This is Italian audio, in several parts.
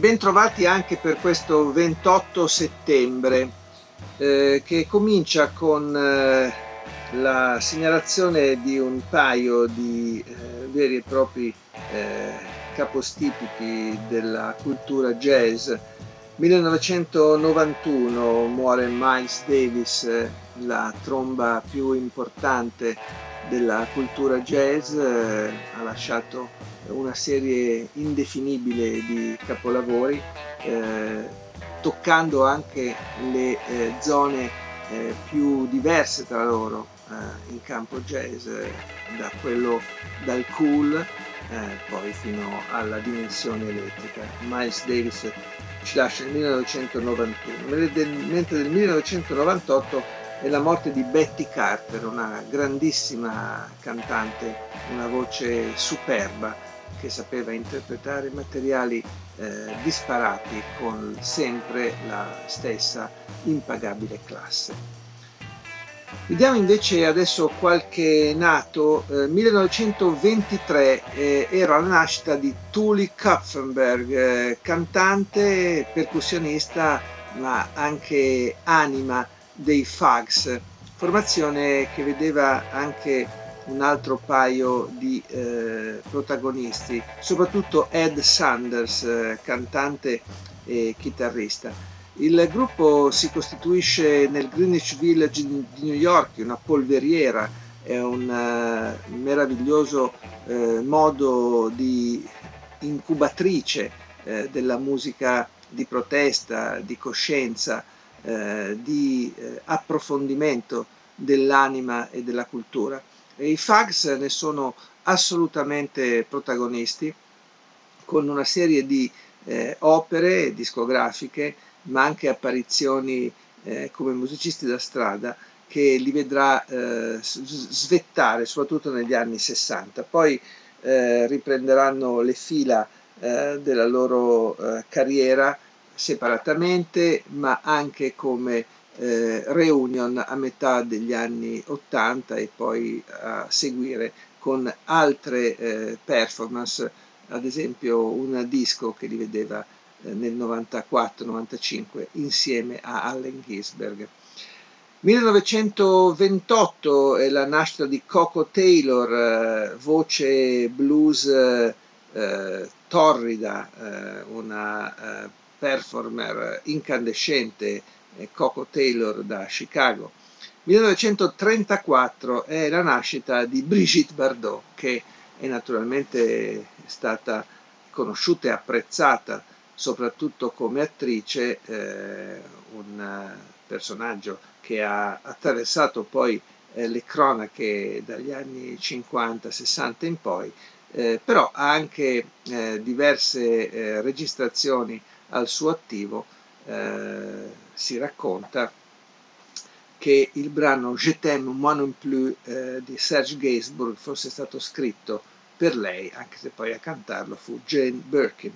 E ben trovati anche per questo 28 settembre eh, che comincia con eh, la segnalazione di un paio di eh, veri e propri eh, capostipiti della cultura jazz. 1991 muore Miles Davis, la tromba più importante della cultura jazz, eh, ha lasciato una serie indefinibile di capolavori, eh, toccando anche le eh, zone più diverse tra loro in campo jazz, da quello dal cool poi fino alla dimensione elettrica. Miles Davis ci lascia nel 1991, mentre nel 1998 è la morte di Betty Carter, una grandissima cantante, una voce superba che sapeva interpretare materiali eh, disparati con sempre la stessa impagabile classe. Vediamo invece adesso qualche nato. Eh, 1923 eh, era la nascita di Tuli Kupfenberg, eh, cantante, percussionista, ma anche anima dei Fags, formazione che vedeva anche un altro paio di eh, protagonisti, soprattutto Ed Sanders, eh, cantante e chitarrista. Il gruppo si costituisce nel Greenwich Village di New York, una polveriera, è un uh, meraviglioso uh, modo di incubatrice uh, della musica di protesta, di coscienza, di approfondimento dell'anima e della cultura. E I Fags ne sono assolutamente protagonisti con una serie di eh, opere discografiche, ma anche apparizioni eh, come musicisti da strada che li vedrà eh, svettare soprattutto negli anni 60. Poi eh, riprenderanno le fila eh, della loro eh, carriera separatamente, ma anche come eh, reunion a metà degli anni 80 e poi a seguire con altre eh, performance, ad esempio un disco che li vedeva eh, nel 94-95 insieme a Allen Ginsberg. 1928 è la nascita di Coco Taylor, eh, voce blues eh, torrida, eh, una performer incandescente Coco Taylor da Chicago. 1934 è la nascita di Brigitte Bardot, che è naturalmente stata conosciuta e apprezzata soprattutto come attrice, eh, un personaggio che ha attraversato poi eh, le cronache dagli anni 50-60 in poi, eh, però ha anche eh, diverse eh, registrazioni al suo attivo eh, si racconta che il brano Je t'aime moi non plus eh, di Serge Gainsbourg fosse stato scritto per lei, anche se poi a cantarlo fu Jane Birkin.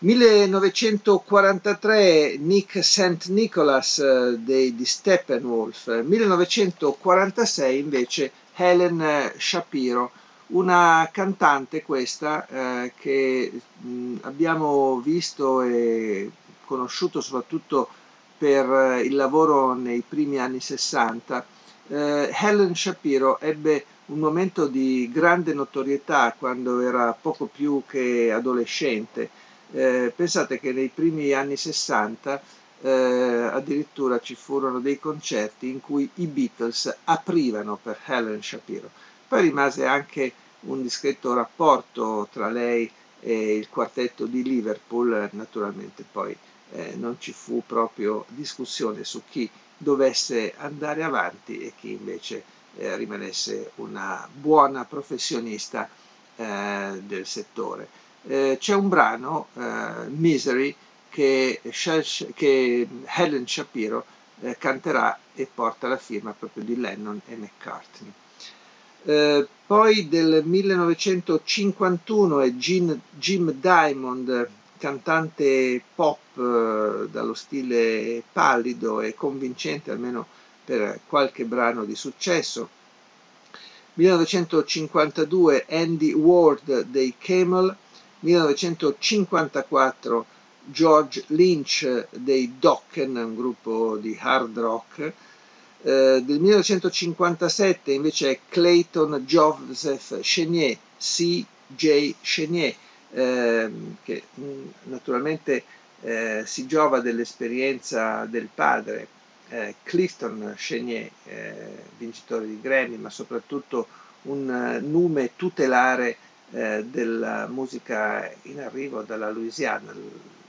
1943 Nick St. Nicholas eh, dei, di Steppenwolf, 1946 invece Helen Shapiro, una cantante questa eh, che mh, abbiamo visto e conosciuto soprattutto per eh, il lavoro nei primi anni 60, eh, Helen Shapiro ebbe un momento di grande notorietà quando era poco più che adolescente. Eh, pensate che nei primi anni 60 eh, addirittura ci furono dei concerti in cui i Beatles aprivano per Helen Shapiro. Poi rimase anche un discreto rapporto tra lei e il quartetto di Liverpool, naturalmente poi eh, non ci fu proprio discussione su chi dovesse andare avanti e chi invece eh, rimanesse una buona professionista eh, del settore. Eh, c'è un brano, eh, Misery, che, che, Helen Shapiro eh, canterà e porta la firma proprio di Lennon e McCartney. Eh, poi del 1951 è Jim, Jim Diamond, cantante pop eh, dallo stile pallido e convincente, almeno per qualche brano di successo. 1952 Andy Ward dei Camel, 1954 George Lynch dei Dokken, un gruppo di hard rock. Eh, del 1957 invece è Clayton Joseph Chenier, C.J. Chenier, eh, che mh, mm, naturalmente eh, si giova dell'esperienza del padre, eh, Clifton Chenier, eh, vincitore di Grammy, ma soprattutto un uh, nome tutelare eh, della musica in arrivo dalla Louisiana,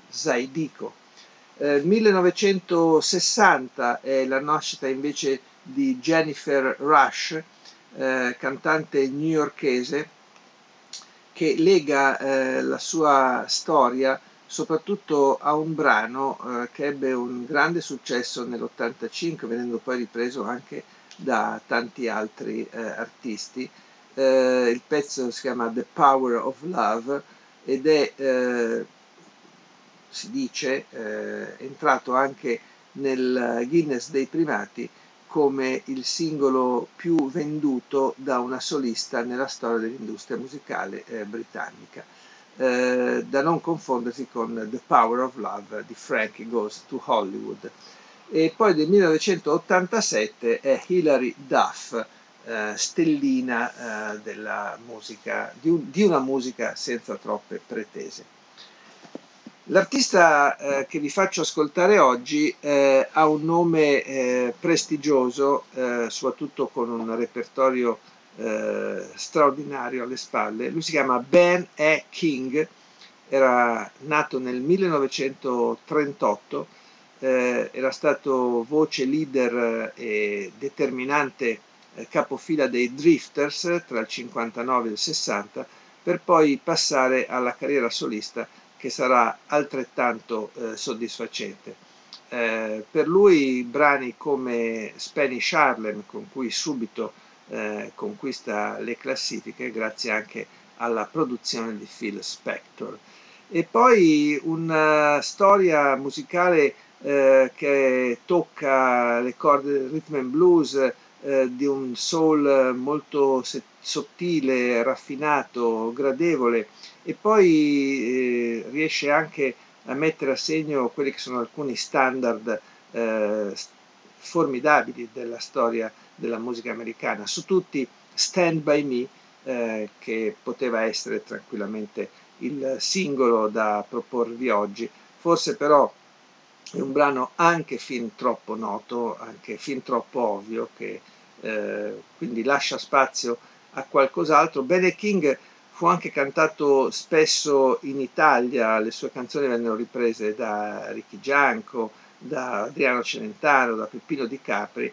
Zaidico. Eh, 1960 è la nascita invece di Jennifer Rush, eh, cantante newyorkese, che lega eh, la sua storia soprattutto a un brano eh, che ebbe un grande successo nell'85, venendo poi ripreso anche da tanti altri eh, artisti. Eh, il pezzo si chiama The Power of Love ed è eh, si dice, eh, entrato anche nel Guinness dei primati come il singolo più venduto da una solista nella storia dell'industria musicale eh, britannica, eh, da non confondersi con The Power of Love di Frankie Goes to Hollywood. E poi del 1987 è Hilary Duff, eh, stellina eh, della musica, di, un, di una musica senza troppe pretese. L'artista eh, che vi faccio ascoltare oggi eh, ha un nome eh, prestigioso, eh, soprattutto con un repertorio eh, straordinario alle spalle. Lui si chiama Ben E. King, era nato nel 1938, eh, era stato voce leader e determinante capofila dei Drifters tra il 59 e il 60, per poi passare alla carriera solista che sarà altrettanto eh, soddisfacente. Eh, per lui brani come Spanish Harlem, con cui subito eh, conquista le classifiche, grazie anche alla produzione di Phil Spector. E poi una storia musicale eh, che tocca le corde del rhythm and blues, eh, di un soul molto sottile, raffinato, gradevole, e poi eh, riesce anche a mettere a segno quelli che sono alcuni standard eh, formidabili della storia della musica americana, su tutti Stand By Me, eh, che poteva essere tranquillamente il singolo da proporvi oggi, forse però è un brano anche fin troppo noto, anche fin troppo ovvio, che eh, quindi lascia spazio a qualcos'altro. Bene King fu anche cantato spesso in Italia, le sue canzoni vennero riprese da Ricky Gianco, da Adriano Celentano, da Peppino Di Capri,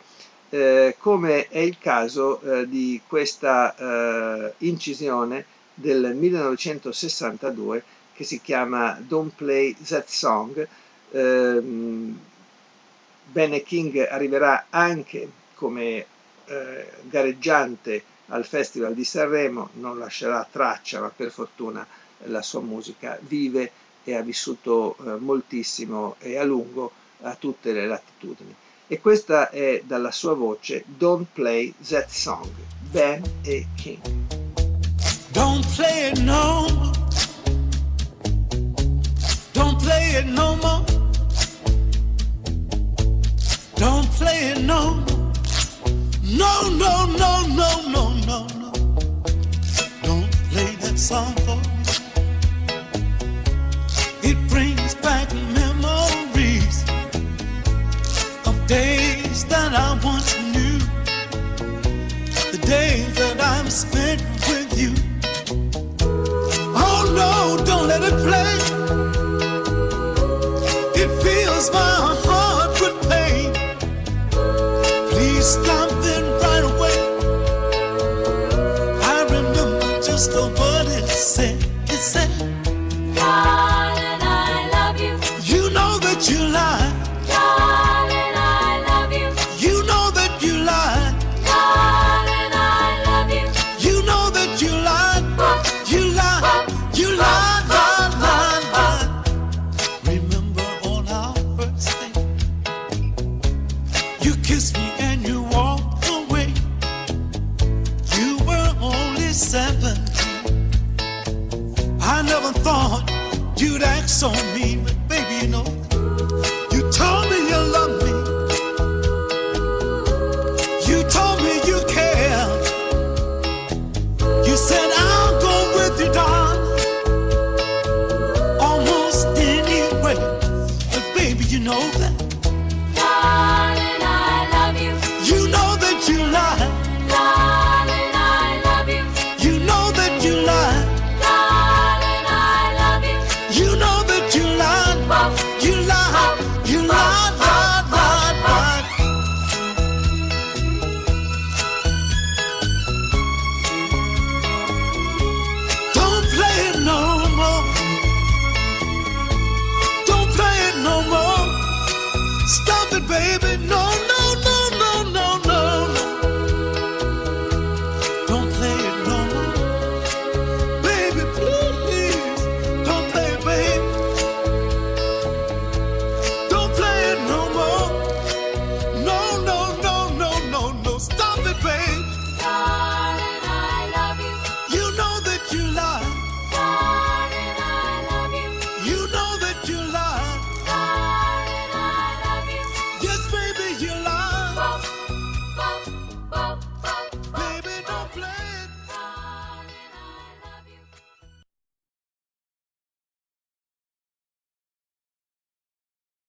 eh, come è il caso eh, di questa eh, incisione del 1962 che si chiama Don't Play That Song. Ehm, Bene King arriverà anche come eh, gareggiante al Festival di Sanremo, non lascerà traccia, ma per fortuna la sua musica vive e ha vissuto eh, moltissimo e a lungo a tutte le latitudini. E questa è dalla sua voce Don't Play That Song, Ben e King. Don't play it no play it no more. Don't play it no more. No, no, no, no, no, no, no. Don't play that song for me. It brings back memories of days that I once knew. The days that I've spent with you. Oh no, don't let it play. It fills my heart with pain. Please stop right away. I remember just